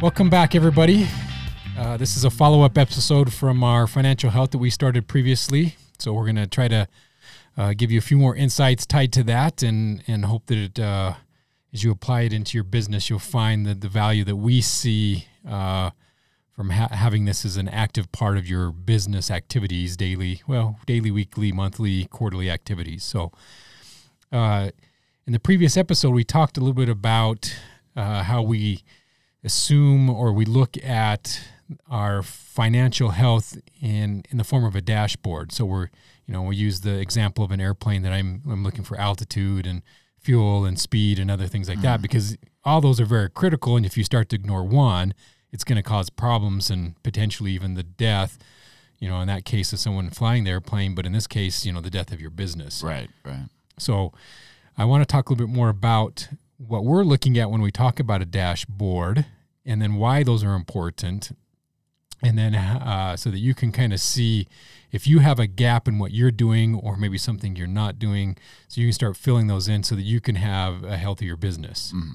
Welcome back, everybody. Uh, this is a follow up episode from our financial health that we started previously. So, we're going to try to uh, give you a few more insights tied to that and, and hope that it, uh, as you apply it into your business, you'll find that the value that we see uh, from ha- having this as an active part of your business activities daily, well, daily, weekly, monthly, quarterly activities. So, uh, in the previous episode, we talked a little bit about uh, how we assume or we look at our financial health in in the form of a dashboard. So we're you know we use the example of an airplane that I'm I'm looking for altitude and fuel and speed and other things like mm. that because all those are very critical. And if you start to ignore one, it's going to cause problems and potentially even the death. You know, in that case of someone flying the airplane, but in this case, you know, the death of your business. Right. Right. So, I want to talk a little bit more about what we're looking at when we talk about a dashboard and then why those are important and then uh, so that you can kind of see if you have a gap in what you're doing or maybe something you're not doing so you can start filling those in so that you can have a healthier business mm.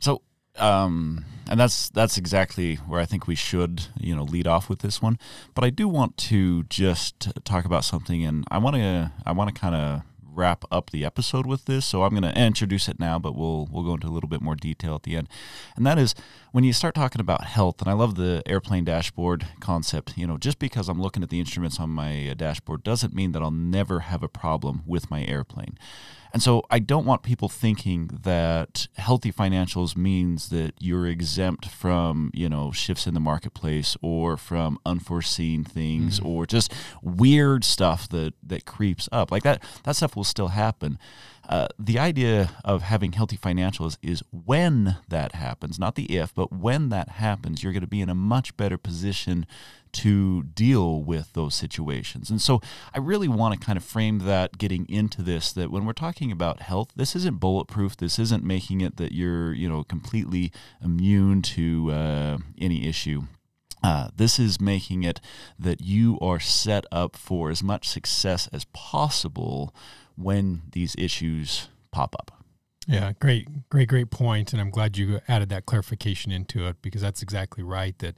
so um, and that's that's exactly where I think we should you know lead off with this one. But I do want to just talk about something, and I want to I want to kind of wrap up the episode with this, so I'm going to introduce it now, but we'll we'll go into a little bit more detail at the end. And that is when you start talking about health, and I love the airplane dashboard concept. You know, just because I'm looking at the instruments on my uh, dashboard doesn't mean that I'll never have a problem with my airplane. And so I don't want people thinking that healthy financials means that you're exempt from, you know, shifts in the marketplace or from unforeseen things mm-hmm. or just weird stuff that that creeps up. Like that that stuff will still happen. Uh, the idea of having healthy financials is when that happens, not the if, but when that happens, you're going to be in a much better position to deal with those situations. And so I really want to kind of frame that getting into this that when we're talking about health, this isn't bulletproof. This isn't making it that you're, you know, completely immune to uh, any issue. Uh, this is making it that you are set up for as much success as possible when these issues pop up. Yeah, great, great, great point, and I'm glad you added that clarification into it because that's exactly right. That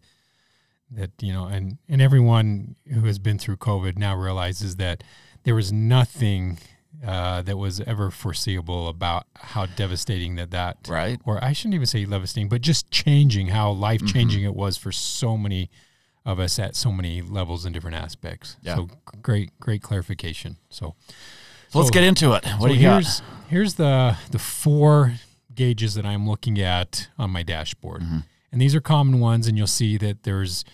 that you know, and and everyone who has been through COVID now realizes that there was nothing uh, that was ever foreseeable about how devastating that that right, or I shouldn't even say devastating, but just changing how life changing mm-hmm. it was for so many of us at so many levels and different aspects. Yeah. So great, great clarification. So. So let's get into it. What so do you here's, got? Here's the the four gauges that I'm looking at on my dashboard, mm-hmm. And these are common ones. And you'll see that there's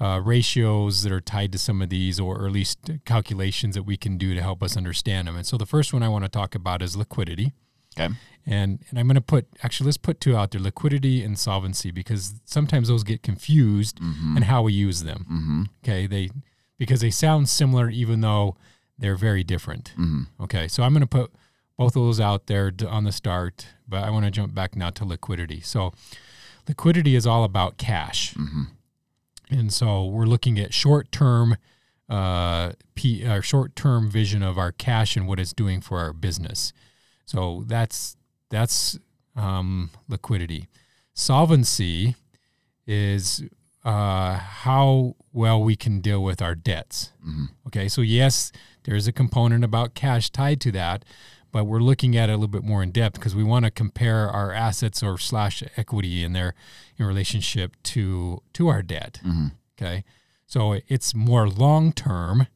uh, ratios that are tied to some of these, or, at least calculations that we can do to help us understand them. And so the first one I want to talk about is liquidity. Okay. And and I'm going to put actually let's put two out there: liquidity and solvency, because sometimes those get confused mm-hmm. and how we use them. Mm-hmm. Okay, they because they sound similar, even though they're very different. Mm-hmm. Okay, so I'm going to put both of those out there on the start, but I want to jump back now to liquidity. So, liquidity is all about cash, mm-hmm. and so we're looking at short term, uh, P, our short term vision of our cash and what it's doing for our business. So that's that's um, liquidity. Solvency is uh, how well we can deal with our debts. Mm-hmm. Okay, so yes, there's a component about cash tied to that, but we're looking at it a little bit more in depth because we want to compare our assets or slash equity in their in relationship to to our debt. Mm-hmm. Okay, so it's more long term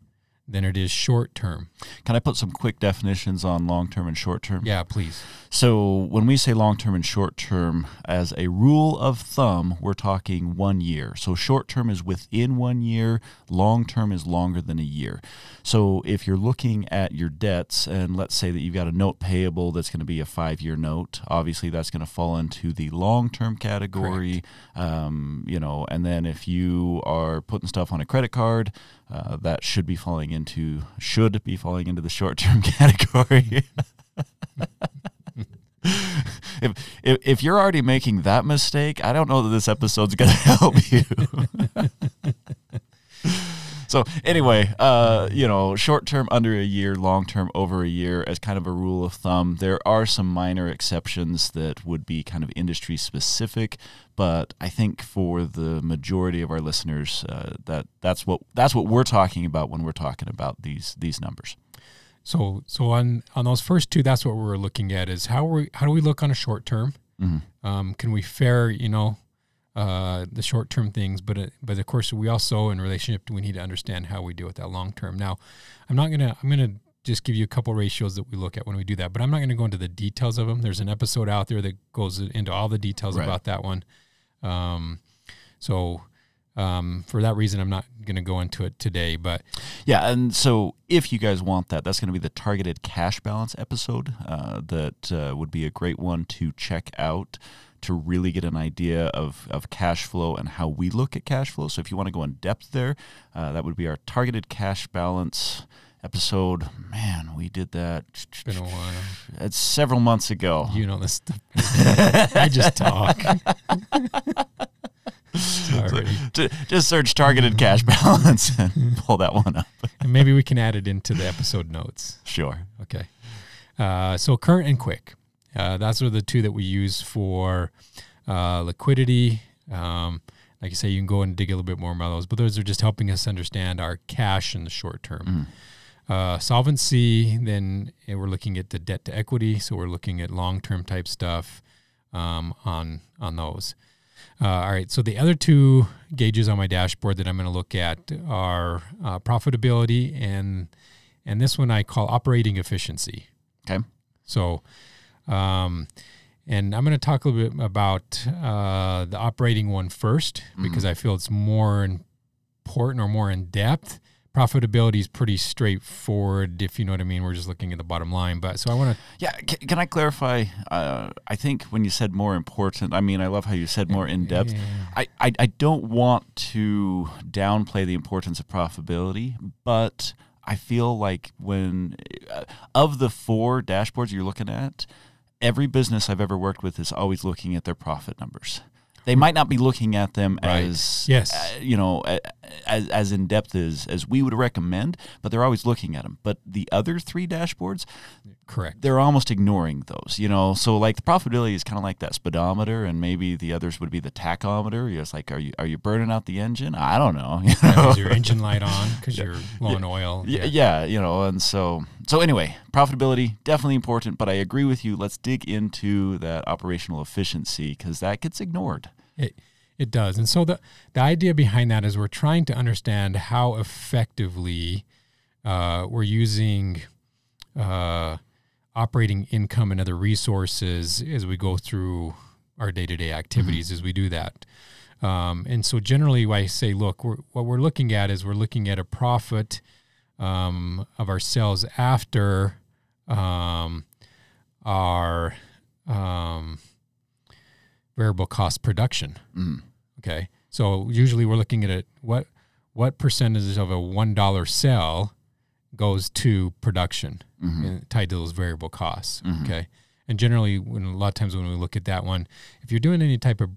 than it is short term. Can I put some quick definitions on long term and short term? Yeah, please. So, when we say long term and short term, as a rule of thumb, we're talking one year. So, short term is within one year, long term is longer than a year. So, if you're looking at your debts, and let's say that you've got a note payable that's going to be a five year note, obviously that's going to fall into the long term category. Um, you know, and then if you are putting stuff on a credit card, uh, that should be falling into should be falling into the short term category. if, if if you're already making that mistake, I don't know that this episode's going to help you. So anyway, uh, you know, short term under a year, long term over a year as kind of a rule of thumb. There are some minor exceptions that would be kind of industry specific, but I think for the majority of our listeners, uh, that that's what that's what we're talking about when we're talking about these these numbers. So so on on those first two, that's what we're looking at is how we how do we look on a short term? Mm-hmm. Um, can we fare you know uh, the short term things, but uh, but of course we also in relationship we need to understand how we deal with that long term. Now, I'm not gonna I'm gonna just give you a couple ratios that we look at when we do that, but I'm not gonna go into the details of them. There's an episode out there that goes into all the details Right. about that one. Um, so um, for that reason, I'm not gonna go into it today, but Yeah, and so if you guys want that, that's going to be the targeted cash balance episode. Uh, that uh, would be a great one to check out to really get an idea of, of cash flow and how we look at cash flow. So if you want to go in depth there, uh, that would be our targeted cash balance episode. Man, we did that. it's been a while. It's several months ago. You know this stuff. I just talk. Sorry. Just search targeted cash balance and pull that one up. And maybe we can add it into the episode notes. Sure. Okay. Uh, so current and quick. Uh, that's are the two that we use for uh, liquidity. Um, like I say, you can go and dig a little bit more about those, but those are just helping us understand our cash in the short term. Uh, solvency, then eh, we're looking at the debt to equity. So we're looking at long term type stuff um, on on those. Uh, all right. So the other two gauges on my dashboard that I'm going to look at are uh, profitability and and this one I call operating efficiency. Okay. So, um, and I'm going to talk a little bit about uh, the operating one first because I feel it's more important or more in depth. Profitability is pretty straightforward, if you know what I mean. We're just looking at the bottom line. But so I want to Yeah, can, can I clarify? Uh, I think when you said more important, I mean, I love how you said more in depth. I, I, I don't want to downplay the importance of profitability, but I feel like when, uh, of the four dashboards you're looking at, every business I've ever worked with is always looking at their profit numbers. They might not be looking at them Right. as Yes. uh, you know as, as in depth as as we would recommend, but they're always looking at them. But the other three dashboards, correct. they're almost ignoring those, you know. So like the profitability is kind of like that speedometer, and maybe the others would be the tachometer. You're just like, are you are you burning out the engine? I don't know. You know? Is your engine light on because you're low on oil? yeah, yeah, you know, and so so anyway, profitability definitely important, but I agree with you. Let's dig into that operational efficiency because that gets ignored. It it does. And so the the idea behind that is we're trying to understand how effectively uh, we're using uh, operating income and other resources as we go through our day to day activities as we do that. Um, and so generally, I say, look, we're, what we're looking at is we're looking at a profit um, of our sales after um, our um, variable cost production. Mm. Okay, so usually we're looking at it. What what percentage of a one dollar sale goes to production Mm-hmm. and tied to those variable costs? Okay, and generally, when a lot of times when we look at that one, if you're doing any type of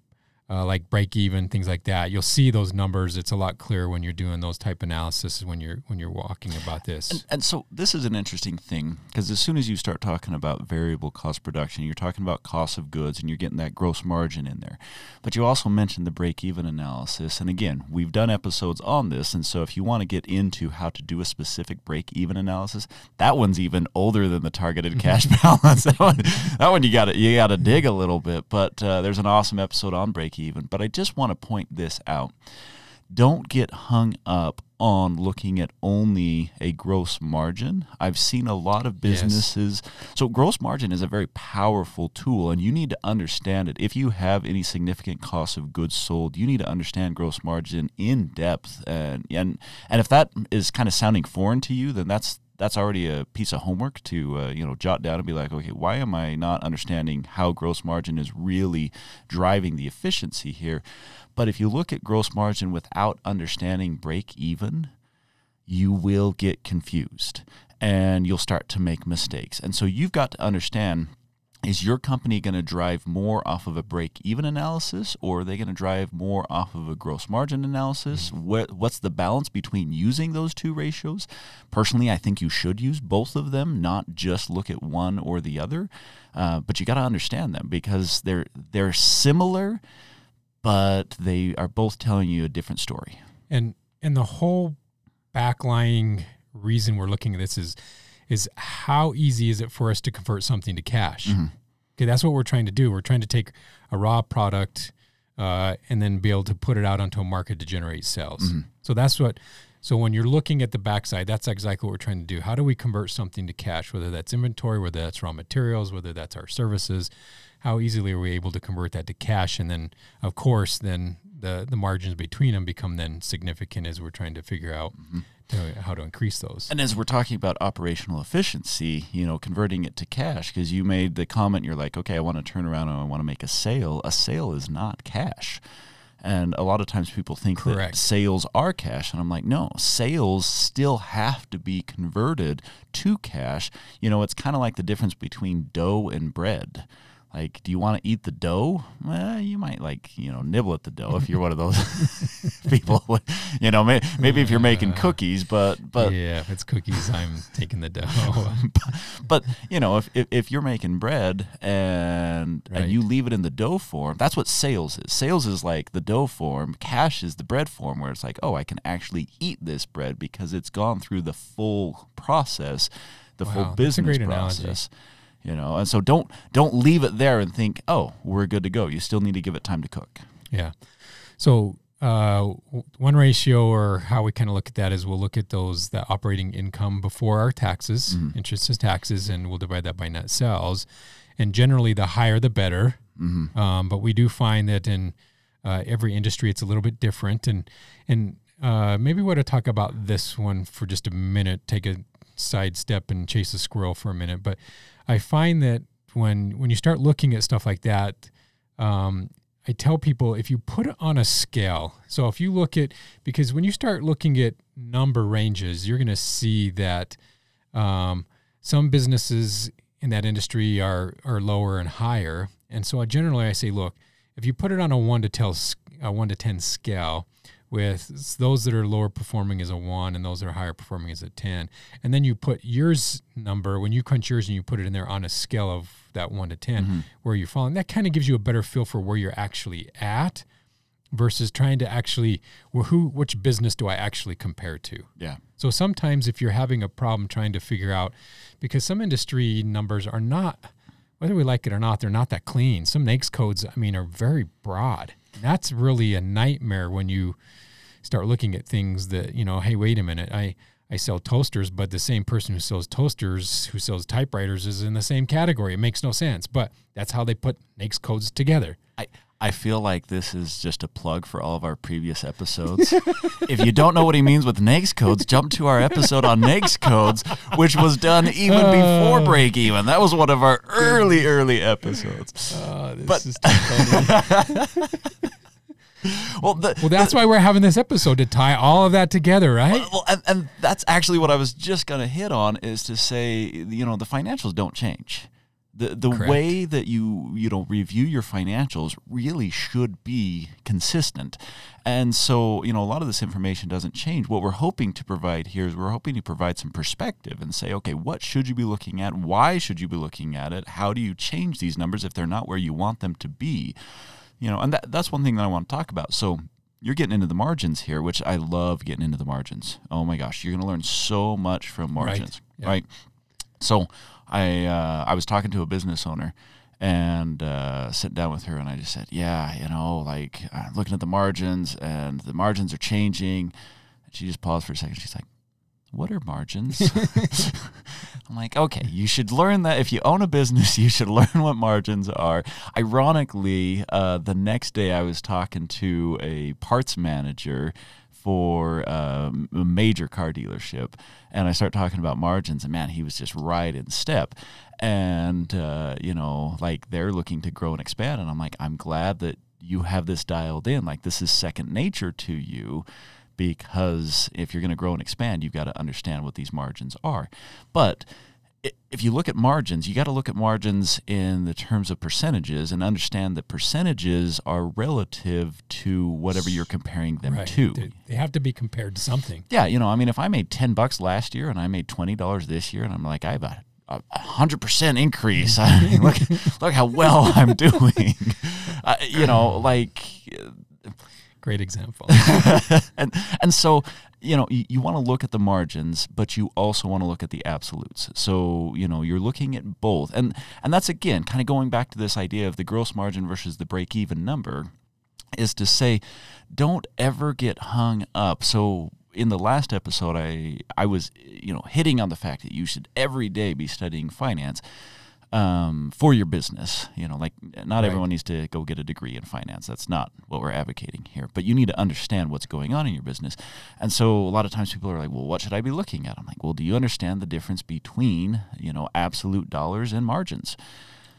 uh, like break even things like that, you'll see those numbers. It's a lot clearer when you're doing those type analysis when you're when you're walking about this. And, and so this is an interesting thing because as soon as you start talking about variable cost production, you're talking about cost of goods and you're getting that gross margin in there. But you also mentioned the break even analysis. And again, we've done episodes on this. And so if you want to get into how to do a specific break even analysis, that one's even older than the targeted cash balance. that one, that one you got to you got to dig a little bit. But uh, there's an awesome episode on break even. But I just want to point this out don't get hung up on looking at only a gross margin. I've seen a lot of Yes. businesses. So, gross margin is a very powerful tool, and you need to understand it. If you have any significant cost of goods sold, you need to understand gross margin in depth. And and and if that is kind of sounding foreign to you, then that's that's already a piece of homework to uh, you know jot down and be like, okay, why am I not understanding how gross margin is really driving the efficiency here? But if you look at gross margin without understanding break even, you will get confused and you'll start to make mistakes. And so you've got to understand is your company going to drive more off of a break even analysis or are they going to drive more off of a gross margin analysis? Mm-hmm. what, what's the balance between using those two ratios? Personally i think you should use both of them not just look at one or the other uh, but you got to understand them because they're they're similar but they are both telling you a different story. And and the whole backlying reason we're looking at this is is how easy is it for us to convert something to cash? Okay that's what we're trying to do. We're trying to take a raw product uh, and then be able to put it out onto a market to generate sales. So that's what so when you're looking at the backside that's exactly what we're trying to do. How do we convert something to cash whether that's inventory whether that's raw materials whether that's our services? How easily are we able to convert that to cash? And then of course then the the margins between them become then significant as we're trying to figure out mm-hmm. to, how to increase those And as we're talking about operational efficiency, you know, converting it to cash, because you made the comment, you're like, okay, I want to turn around and I want to make a sale. A sale is not cash. And a lot of times people think Correct. that sales are cash. And I'm like, no, sales still have to be converted to cash. You know, it's kind of like the difference between dough and bread. Like, do you want to eat the dough? Well, you might like, you know, nibble at the dough if you're one of those people. You know, may, maybe if you're making uh, cookies, but but yeah if it's cookies i'm taking the dough but you know, if, if, if you're making bread and Right. and you leave it in the dough form, that's what sales is. Sales is like the dough form. Cash is the bread form, where it's like, oh, I can actually eat this bread because it's gone through the full process, the Wow, full that's a business process. analogy. You know, and so don't don't leave it there and think, oh, we're good to go. You still need to give it time to cook. Yeah. So uh, one ratio, or how we kind of look at that, is we'll look at those that operating income before our taxes, interest is taxes, and we'll divide that by net sales. And generally, the higher the better. Um, but we do find that in uh, every industry, it's a little bit different. And and uh, maybe we ought to talk about this one for just a minute. Take a side step and chase a squirrel for a minute. But I find that when when you start looking at stuff like that, um, I tell people if you put it on a scale, so if you look at, because when you start looking at number ranges, you're going to see that um, some businesses in that industry are, are lower and higher. And so I generally I say, look, if you put it on a one to tell, a one to 10 scale with those that are lower performing as a one and those that are higher performing as a 10, and then you put yours number, when you crunch yours and you put it in there on a scale of that one to 10, mm-hmm. where you're falling, that kind of gives you a better feel for where you're actually at versus trying to actually, well, who, which business do I actually compare to? Yeah. So sometimes if you're having a problem trying to figure out, because some industry numbers are not, whether we like it or not, they're not that clean. Some NAICS codes, I mean, are very broad. And that's really a nightmare when you start looking at things that, you know, hey, wait a minute, I, I sell toasters, but the same person who sells toasters, who sells typewriters, is in the same category. It makes no sense, but that's how they put NAICS codes together. I, I feel like this is just a plug for all of our previous episodes. if you don't know what he means with NAICS codes, jump to our episode on NAICS codes, which was done even before uh. break even. That was one of our early, early episodes. Ah, this But- is. Well, the, well, that's why we're having this episode to tie all of that together, right? well, and, and that's actually what I was just going to hit on is to say, you know, the financials don't change. The the Correct. way that you you know review your financials really should be consistent. And so, you know, a lot of this information doesn't change. What we're hoping to provide here is we're hoping to provide some perspective and say, okay, what should you be looking at? Why should you be looking at it? How do you change these numbers if they're not where you want them to be? You know, and that, that's one thing that I want to talk about. So you're getting into the margins here, which I love getting into the margins. Oh my gosh, you're going to learn so much from margins, Yeah. right? So I uh, I was talking to a business owner and uh, sitting down with her, and I just said, yeah, you know, like uh, looking at the margins, and the margins are changing. And she just paused for a second. She's like, what are margins? I'm like, okay, you should learn that. If you own a business, you should learn what margins are. Ironically, uh, the next day I was talking to a parts manager for um, a major car dealership, and I start talking about margins, and man, he was just right in step. And uh, you know, like they're looking to grow and expand, and I'm like, I'm glad that you have this dialed in. Like this is second nature to you because if you're going to grow and expand, you've got to understand what these margins are. But if you look at margins, you got to look at margins in the terms of percentages and understand that percentages are relative to whatever you're comparing them Right. to. They, have to be compared to something. Yeah, you know, I mean, if I made ten bucks last year and I made twenty dollars this year, and I'm like, I have a a hundred percent increase. I mean, look, look how well I'm doing. Uh, you know, like Great example. and and so you know you, you want to look at the margins but you also want to look at the absolutes. So you know you're looking at both. And and that's again kind of going back to this idea of the gross margin versus the break even number is to say don't ever get hung up. So in the last episode i i was you know hitting on the fact that you should every day be studying finance um, for your business. You know, like not Right. everyone needs to go get a degree in finance. That's not what we're advocating here. But you need to understand what's going on in your business. And so a lot of times people are like, well, what should I be looking at? I'm like, well, do you understand the difference between, you know, absolute dollars and margins?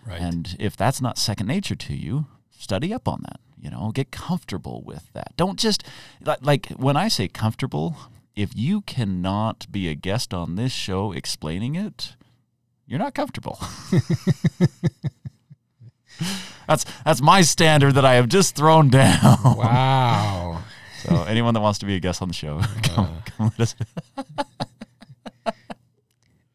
Right. And if that's not second nature to you, study up on that. You know, get comfortable with that. Don't just like, like when I say comfortable, if you cannot be a guest on this show explaining it, you're not comfortable. that's that's my standard that I have just thrown down. wow. So anyone that wants to be a guest on the show, come, uh. come let us.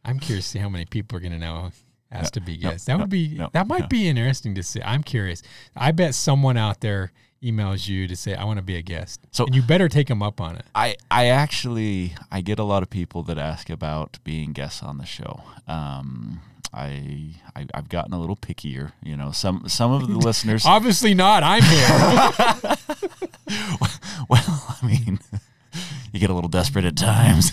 I'm curious to see how many people are going to now ask to be no, guests. that no, would be no, that might no. be interesting to see. I'm curious. I bet someone out there emails you to say I want to be a guest. So- and you better take them up on it. I, I actually I get a lot of people that ask about being guests on the show. Um, I, I I've gotten a little pickier. You know, some some of the listeners. Obviously not. I'm here. well, I mean, you get a little desperate at times.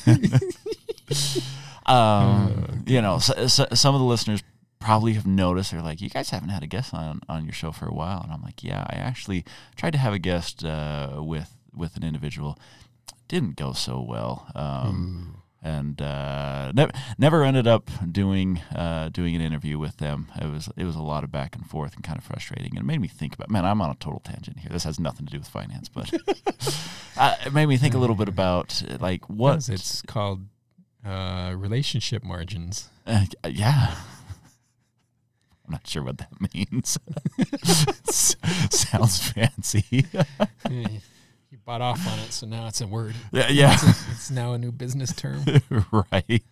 um, you know, so, so, some of the listeners probably have noticed. They're like, "You guys haven't had a guest on on your show for a while," and I'm like, "Yeah, I actually tried to have a guest uh, with with an individual. Didn't go so well." Um, and uh, never never ended up doing uh, doing an interview with them. It was it was a lot of back and forth and kind of frustrating. And it made me think about man, I'm on a total tangent here. This has nothing to do with finance, but uh, it made me think a little bit about like what Yes, It's called uh, relationship margins. uh, yeah. I'm not sure what that means. Sounds fancy. You bought off on it, so now it's a word. yeah, yeah. It's now a new business term. right.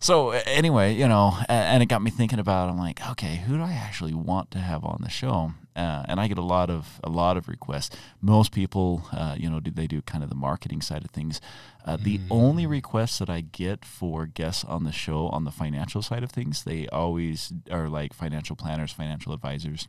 so anyway, you know, and it got me thinking about. I'm like, okay, who do I actually want to have on the show? Uh, and I get a lot of a lot of requests. Most people, uh, you know, do they do kind of the marketing side of things? Uh, the only requests that I get for guests on the show on the financial side of things, they always are like financial planners, financial advisors,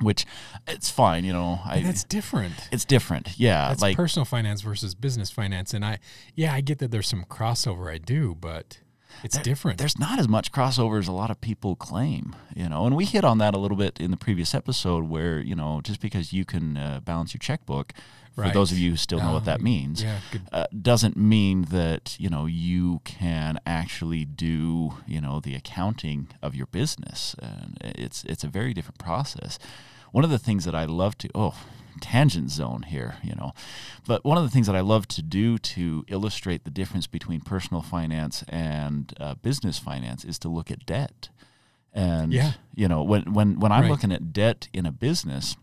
which it's fine. You know, I That's different. it's different. Yeah, That's like personal finance versus business finance. And I, yeah, I get that there's some crossover. I do, but it's different. there's not as much crossover as a lot of people claim, you know. And we hit on that a little bit in the previous episode, where you know, just because you can uh, balance your checkbook, for those of you who still know what that Oh, means, yeah, uh, doesn't mean that you know you can actually do you know the accounting of your business. And it's it's a very different process. One of the things that I love to oh tangent zone here, you know, but one of the things that I love to do to illustrate the difference between personal finance and uh, business finance is to look at debt. And Yeah. you know when when when I'm Right. looking at debt in a business,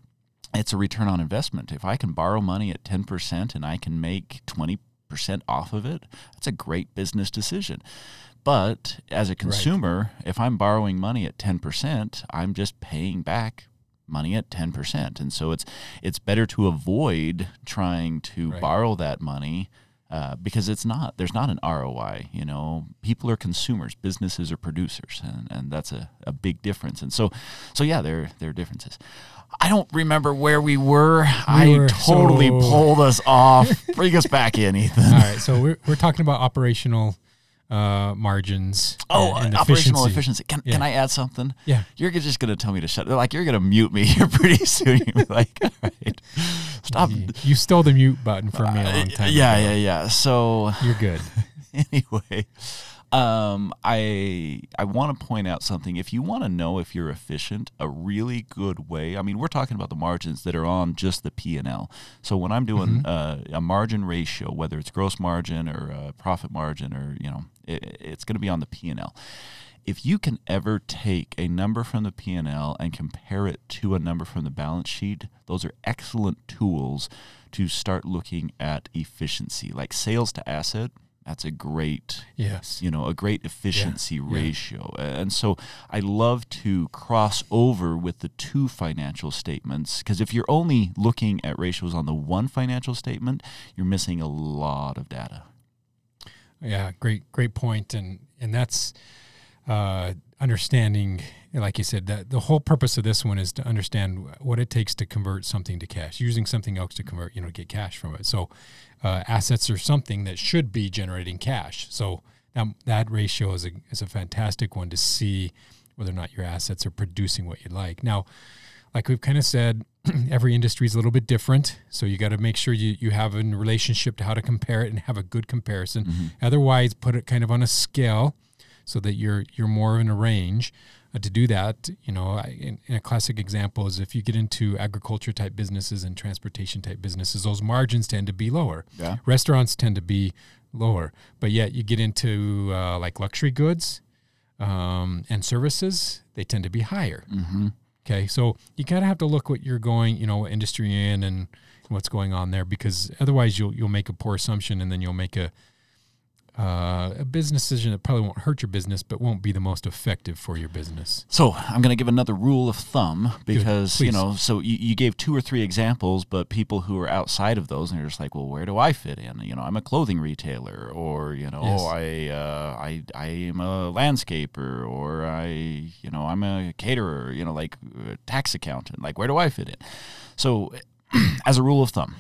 it's a return on investment. If I can borrow money at 10% and I can make 20% off of it, that's a great business decision. But as a consumer, if I'm borrowing money at 10%, I'm just paying back money at 10%. And so it's it's better to avoid trying to Right. borrow that money uh, because it's not there's not an ROI. You know, people are consumers, businesses are producers, and, and that's a, a big difference. And so, so yeah, there there are differences. I don't remember where we were. I were totally so- pulled us off. Bring us back in, Ethan. All right, so we're we're talking about operational uh, margins. Oh, and, and operational efficiency. efficiency. Can, Yeah. can I add something? Yeah. You're just going to tell me to shut. Like you're going to mute me here pretty soon. You're like, all right, stop. You, stole the mute button from me a long Uh, time yeah, ago. yeah, yeah. So You're good. anyway, Um, I I want to point out something. If you want to know if you're efficient, a really good way. I mean, we're talking about the margins that are on just the P and L. So when I'm doing uh, a margin ratio, whether it's gross margin or uh, profit margin, or you know, it, it's going to be on the P and L. If you can ever take a number from the P and L and compare it to a number from the balance sheet, those are excellent tools to start looking at efficiency, like sales to asset that's a great Yes. you know a great efficiency yeah. ratio and so i love to cross over with the two financial statements because if you're only looking at ratios on the one financial statement you're missing a lot of data Yeah, great, great point, and and that's uh, understanding, like you said, that the whole purpose of this one is to understand what it takes to convert something to cash, using something else to convert, you know, get cash from it. So, uh, assets are something that should be generating cash. So that that ratio is a is a fantastic one to see whether or not your assets are producing what you'd like. Now, like we've kind of said, every industry is a little bit different. So you got to make sure you, you have a relationship to how to compare it and have a good comparison. Otherwise, put it kind of on a scale so that you're you're more in a range. To do that, you know, I, in, in a classic example is if you get into agriculture type businesses and transportation type businesses, those margins tend to be lower. Yeah. Restaurants tend to be lower, but yet you get into uh, like luxury goods um, and services, they tend to be higher. mm-hmm. Okay, so you kind of have to look what you're going, you know, what industry in and what's going on there, because otherwise you'll you'll make a poor assumption and then you'll make a uh, a business decision that probably won't hurt your business, but won't be the most effective for your business. So I'm going to give another rule of thumb because you know. So you, you gave two or three examples, but people who are outside of those and they're just like, well, where do I fit in? You know, I'm a clothing retailer, or you know, Yes. I uh, I I am a landscaper, or I you know I'm a caterer. You know, like a tax accountant. Like where do I fit in? So, as a rule of thumb,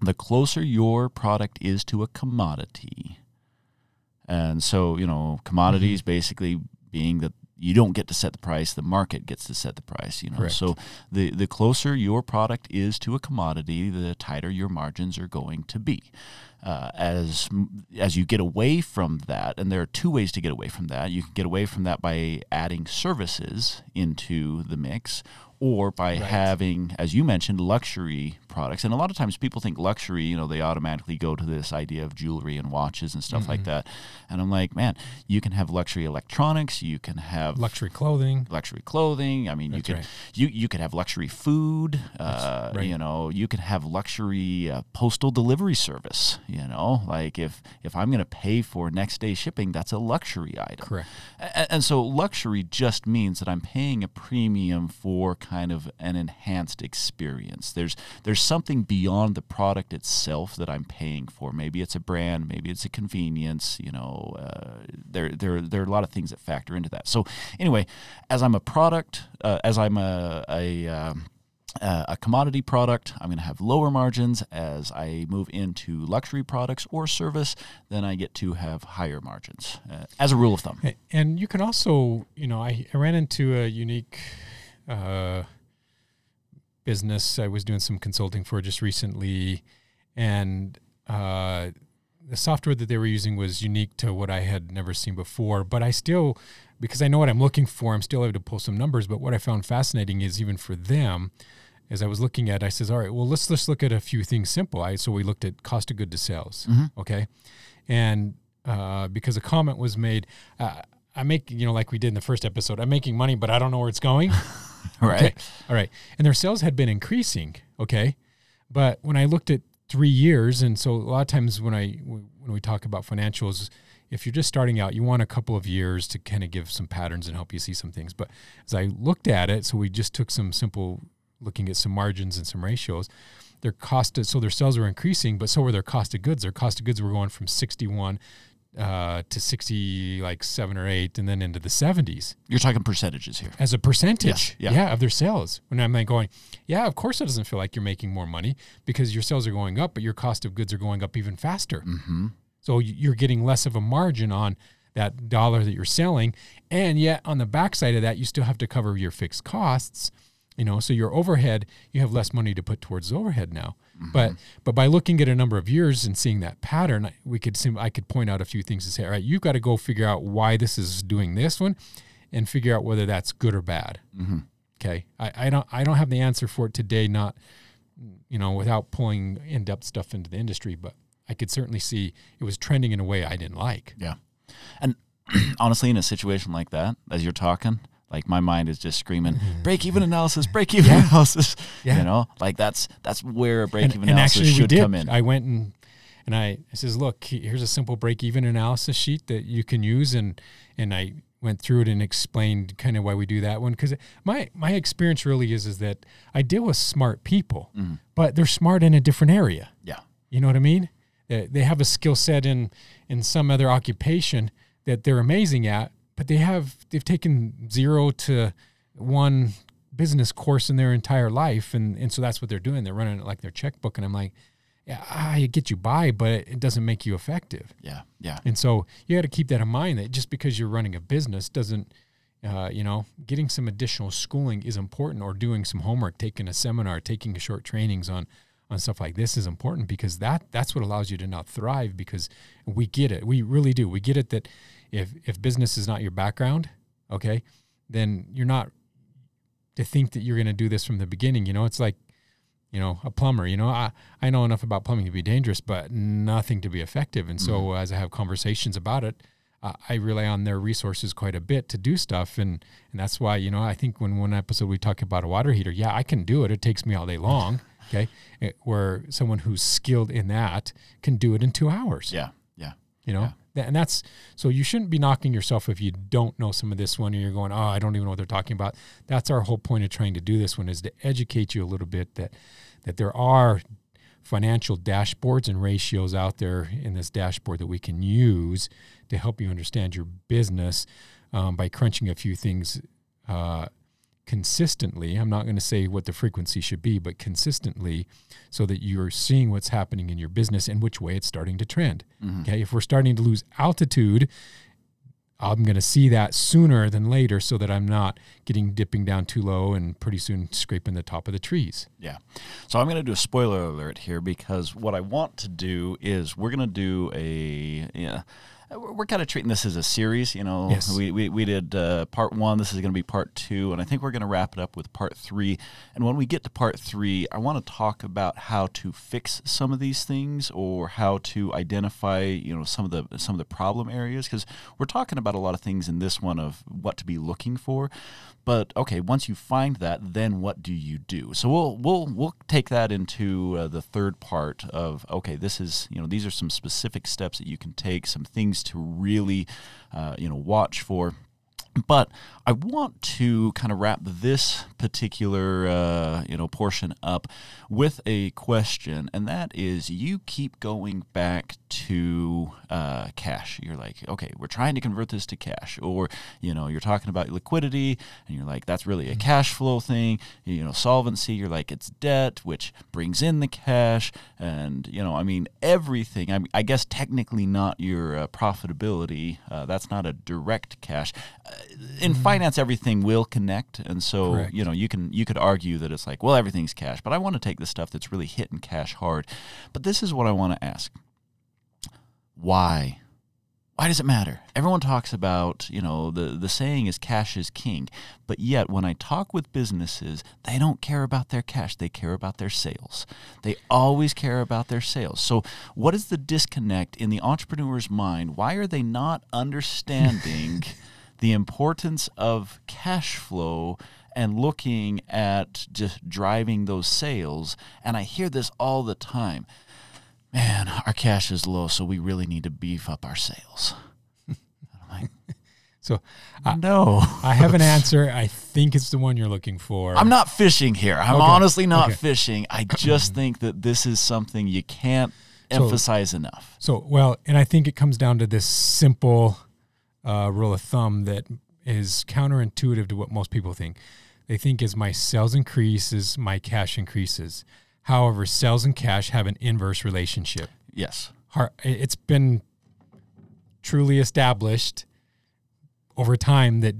the closer your product is to a commodity, and so, you know, commodities Mm-hmm. basically being that you don't get to set the price, the market gets to set the price, you know. Correct. So the the closer your product is to a commodity, the tighter your margins are going to be. Uh, as as you get away from that, and there are two ways to get away from that. You can get away from that by adding services into the mix, or by Right. having, as you mentioned, luxury products. And a lot of times people think luxury, you know, they automatically go to this idea of jewelry and watches and stuff like that. And I'm like, man, you can have luxury electronics, you can have Luxury clothing. luxury clothing. I mean, you That's could right. you you could have luxury food. Uh, right. You know, you could have luxury uh, postal delivery service. You know, like if if I'm going to pay for next day shipping, that's a luxury item. Correct. A- And so luxury just means that I'm paying a premium for kind of an enhanced experience. There's there's something beyond the product itself that I'm paying for. Maybe it's a brand, maybe it's a convenience. You know, uh, there there there are a lot of things that factor into that. So anyway, as I'm a product, uh, as I'm a a um, uh, a commodity product, I'm going to have lower margins. As I move into luxury products or service, then I get to have higher margins, uh, as a rule of thumb. And you can also, you know, I, I ran into a unique uh, business I was doing some consulting for just recently, and uh, the software that they were using was unique to what I had never seen before. But I still, because I know what I'm looking for, I'm still able to pull some numbers. But what I found fascinating is even for them, as I was looking at, I says, all right, well, let's let's look at a few things simple. I so we looked at cost of good to sales, okay, and uh, because a comment was made. Uh, I make you know, like we did in the first episode, I'm making money, but I don't know where it's going. Right. Okay. All right. And their sales had been increasing. Okay. But when I looked at three years, and so a lot of times when I when we talk about financials, if you're just starting out, you want a couple of years to kind of give some patterns and help you see some things. But as I looked at it, so we just took some simple looking at some margins and some ratios. Their cost, of, so their sales were increasing, but so were their cost of goods. Their cost of goods were going from 61 uh, to 60, like seven or eight, and then into the 70s You're talking percentages here. as a percentage Yeah, yeah, yeah. of their sales when i'm like going yeah of course it doesn't feel like you're making more money because your sales are going up but your cost of goods are going up even faster Mm-hmm. so you're getting less of a margin on that dollar that you're selling and yet on the backside of that you still have to cover your fixed costs you know so your overhead you have less money to put towards overhead now But but by looking at a number of years and seeing that pattern, we could sim- I could point out a few things and say, all right, you've got to go figure out why this is doing this one, and figure out whether that's good or bad. Mm-hmm. Okay, I, I don't I don't have the answer for it today. Not you know without pulling in depth stuff into the industry, but I could certainly see it was trending in a way I didn't like. Yeah. And honestly, in a situation like that, as you're talking, like my mind is just screaming break even analysis, break even Yeah. analysis. Yeah. You know, like that's that's where a break even and analysis should come in. I went and and I, I says, look, here's a simple break even analysis sheet that you can use, and and I went through it and explained kind of why we do that one because my my experience really is is that I deal with smart people, Mhm. but they're smart in a different area. yeah. You know what I mean? They, they have a skill set in in some other occupation that they're amazing at, but they have they've taken zero to one business course in their entire life, and and so that's what they're doing. They're running it like their checkbook, and I'm like, yeah, I get you by, but it doesn't make you effective. Yeah. Yeah. And so you got to keep that in mind that just because you're running a business doesn't, uh, you know, getting some additional schooling is important, or doing some homework, taking a seminar, taking a short trainings on on stuff like this is important because that that's what allows you to now thrive. Because we get it, we really do. We get it that if if business is not your background, okay, then you're not to think that you're going to do this from the beginning. You know, it's like you know, a plumber, you know, I, I know enough about plumbing to be dangerous, but nothing to be effective. And so as I have conversations about it, uh, I rely on their resources quite a bit to do stuff. And, and that's why, you know, I think when one episode we talk about a water heater, yeah, I can do it. It takes me all day long. Okay. It- where someone who's skilled in that can do it in two hours Yeah. Yeah. you know Yeah. And that's so you shouldn't be knocking yourself if you don't know some of this one and you're going oh i don't even know what they're talking about. That's our whole point of trying to do this one is to educate you a little bit that that there are financial dashboards and ratios out there in this dashboard that we can use to help you understand your business um, by crunching a few things uh, consistently. I'm not going to say what the frequency should be, but consistently so that you're seeing what's happening in your business and which way it's starting to trend. Mm-hmm. Okay. If we're starting to lose altitude, I'm going to see that sooner than later so that I'm not getting dipping down too low and pretty soon scraping the top of the trees. Yeah. So I'm going to do a spoiler alert here because what I want to do is we're going to do a yeah. We're kind of treating this as a series, you know. Yes. We, we, we did uh, part one. This is going to be part two, and I think we're going to wrap it up with part three. And when we get to part three, I want to talk about how to fix some of these things or how to identify, you know, some of the some of the problem areas because we're talking about a lot of things in this one of what to be looking for. But okay, once you find that, then what do you do? So we'll we'll we'll take that into uh, the third part of okay, this is you know these are some specific steps that you can take, some things to really uh, you know watch for. But I want to kind of wrap this particular uh, you know portion up with a question, and that is: you keep going back to uh, cash. You're like, okay, we're trying to convert this to cash, or you know, you're talking about liquidity, and you're like, that's really a cash flow thing. You know, solvency. You're like, it's debt, which brings in the cash, and you know, I mean, everything. I, I guess technically not your uh, profitability. Uh, that's not a direct cash. In finance, everything will connect, and so Correct. you know, you can you could argue that it's like, well, everything's cash, but I want to take the stuff that's really hitting cash hard. But this is what I want to ask: Why? Why does it matter? Everyone talks about, you know, the, the saying is cash is king. But yet, when I talk with businesses, they don't care about their cash. They care about their sales. They always care about their sales. So, what is the disconnect in the entrepreneur's mind? Why are they not understanding the importance of cash flow and looking at just driving those sales? And I hear this all the time man, our cash is low, so we really need to beef up our sales. I'm like, So I, no. I have an answer. I think it's the one you're looking for. I'm not fishing here. I'm Okay, honestly not okay. fishing. I just think that this is something you can't So- emphasize enough. So, well, and I think it comes down to this simple uh, rule of thumb that is counterintuitive to what most people think. They think as my sales increases, my cash increases. However, sales and cash have an inverse relationship. Yes. It's been truly established over time that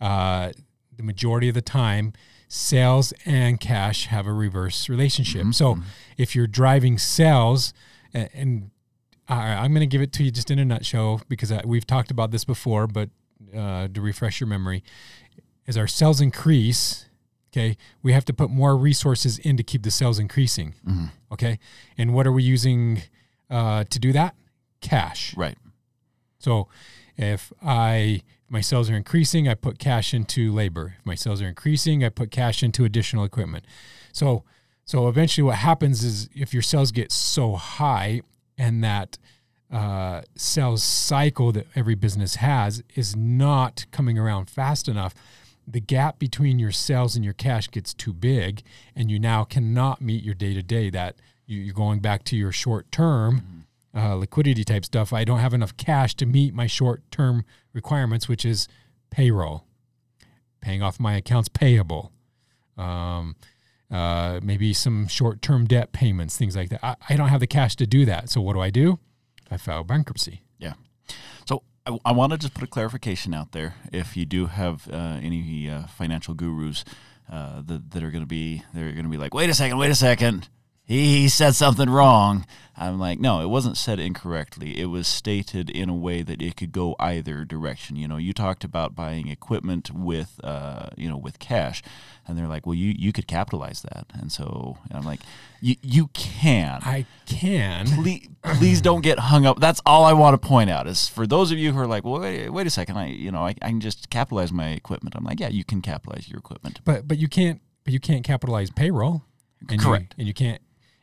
uh, the majority of the time, sales and cash have a reverse relationship. So if you're driving sales, and, and I, I'm going to give it to you just in a nutshell because I, we've talked about this before, but uh, to refresh your memory, as our sales increase, okay, we have to put more resources in to keep the sales increasing. Okay, and what are we using uh, to do that? Cash. Right. So if I my sales are increasing, I put cash into labor. If my sales are increasing, I put cash into additional equipment. So so eventually what happens is if your sales get so high and that uh, sales cycle that every business has is not coming around fast enough, the gap between your sales and your cash gets too big, and you now cannot meet your day to day. That you- you're going back to your short term uh, liquidity type stuff. I don't have enough cash to meet my short term requirements, which is payroll, paying off my accounts payable, um, uh, maybe some short term debt payments, things like that. I, I don't have the cash to do that. So what do I do? I file bankruptcy. Yeah. So I, I want to just put a clarification out there. If you do have uh, any uh, financial gurus uh, that, that are going to be, they're going to be like, wait a second, wait a second. He, he said something wrong. I'm like, no, it wasn't said incorrectly. It was stated in a way that it could go either direction. You know, you talked about buying equipment with, uh, you know, with cash, and they're like, well, you you could capitalize that, and so and I'm like, you you can I can. please, please don't get hung up. That's all I want to point out is for those of you who are like, well, wait, wait a second, I, you know, I, I can just capitalize my equipment. I'm like, yeah, you can capitalize your equipment. But but you can't but you can't capitalize payroll. And you- Correct. and you can't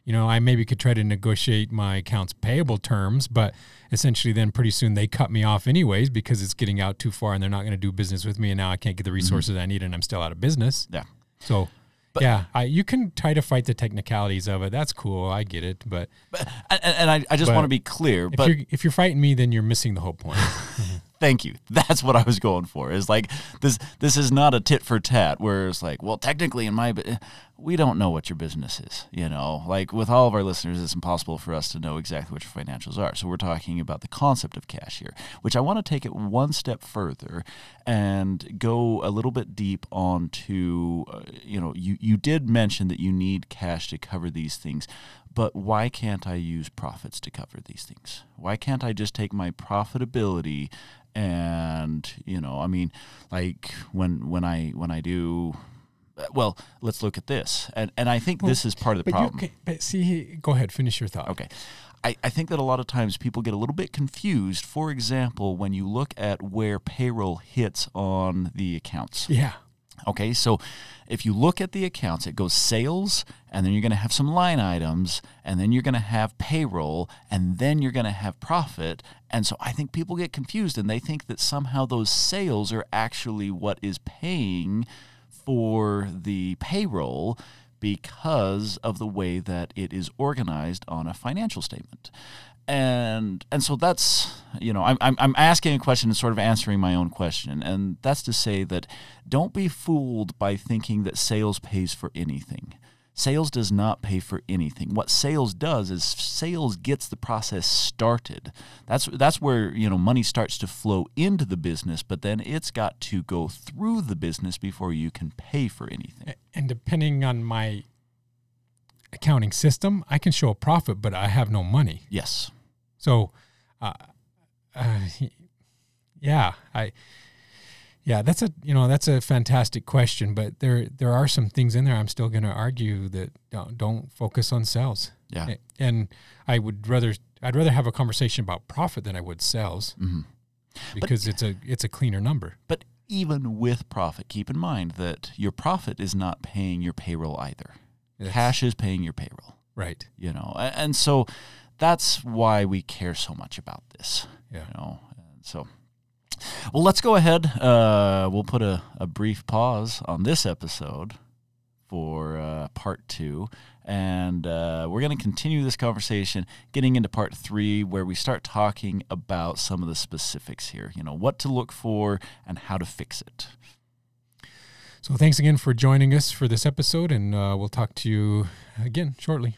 you know, I maybe could try to negotiate my accounts payable terms, but essentially then pretty soon they cut me off anyways because it's getting out too far and they're not going to do business with me and now I can't get the mm-hmm. resources I need and I'm still out of business. Yeah. So yeah, I, you can try to fight the technicalities of it. That's cool. I get it. But But, and, and I, I just want to be clear, if but you're if you're fighting me, then you're missing the whole point. Mm-hmm. Thank you. That's what I was going for. Is like this. This is not a tit for tat. Where it's like, well, technically, in my, we don't know what your business is. You know, like with all of our listeners, it's impossible for us to know exactly what your financials are. So we're talking about the concept of cash here, which I want to take it one step further and go a little bit deep onto. Uh, you know, you you did mention that you need cash to cover these things. But why can't I use profits to cover these things? Why can't I just take my profitability and you know, I mean, like when when I when I do, well, let's look at this, and and I think this is part of the but problem. you can, but see, go ahead, finish your thought. Okay. I, I think that a lot of times people get a little bit confused. For example, when you look at where payroll hits on the accounts. Yeah. Okay, so if you look at the accounts, it goes sales, and then you're going to have some line items, and then you're going to have payroll, and then you're going to have profit. And so I think people get confused and they think that somehow those sales are actually what is paying for the payroll because of the way that it is organized on a financial statement. And and so that's you know I'm, I'm I'm asking a question and sort of answering my own question, and that's to say that don't be fooled by thinking that sales pays for anything. Sales does not pay for anything. What sales does is sales gets the process started. That's that's where you know money starts to flow into the business, but then it's got to go through the business before you can pay for anything. and depending on my accounting system, I can show a profit, but I have no money. Yes. So, uh, uh, yeah, I, yeah, that's a you know that's a fantastic question, but there there are some things in there I'm still going to argue that don't, don't focus on sales. Yeah. and I would rather I'd rather have a conversation about profit than I would sales Mhm. because it's a it's a cleaner number. But even with profit, keep in mind that your profit is not paying your payroll either. Yes. Cash is paying your payroll, Right. you know. And so that's why we care so much about this, Yeah. you know. And so well, let's go ahead. Uh, we'll put a, a brief pause on this episode for uh, part two. And uh, we're going to continue this conversation, getting into part three, where we start talking about some of the specifics here. You know, what to look for and how to fix it. So thanks again for joining us for this episode, and uh, we'll talk to you again shortly.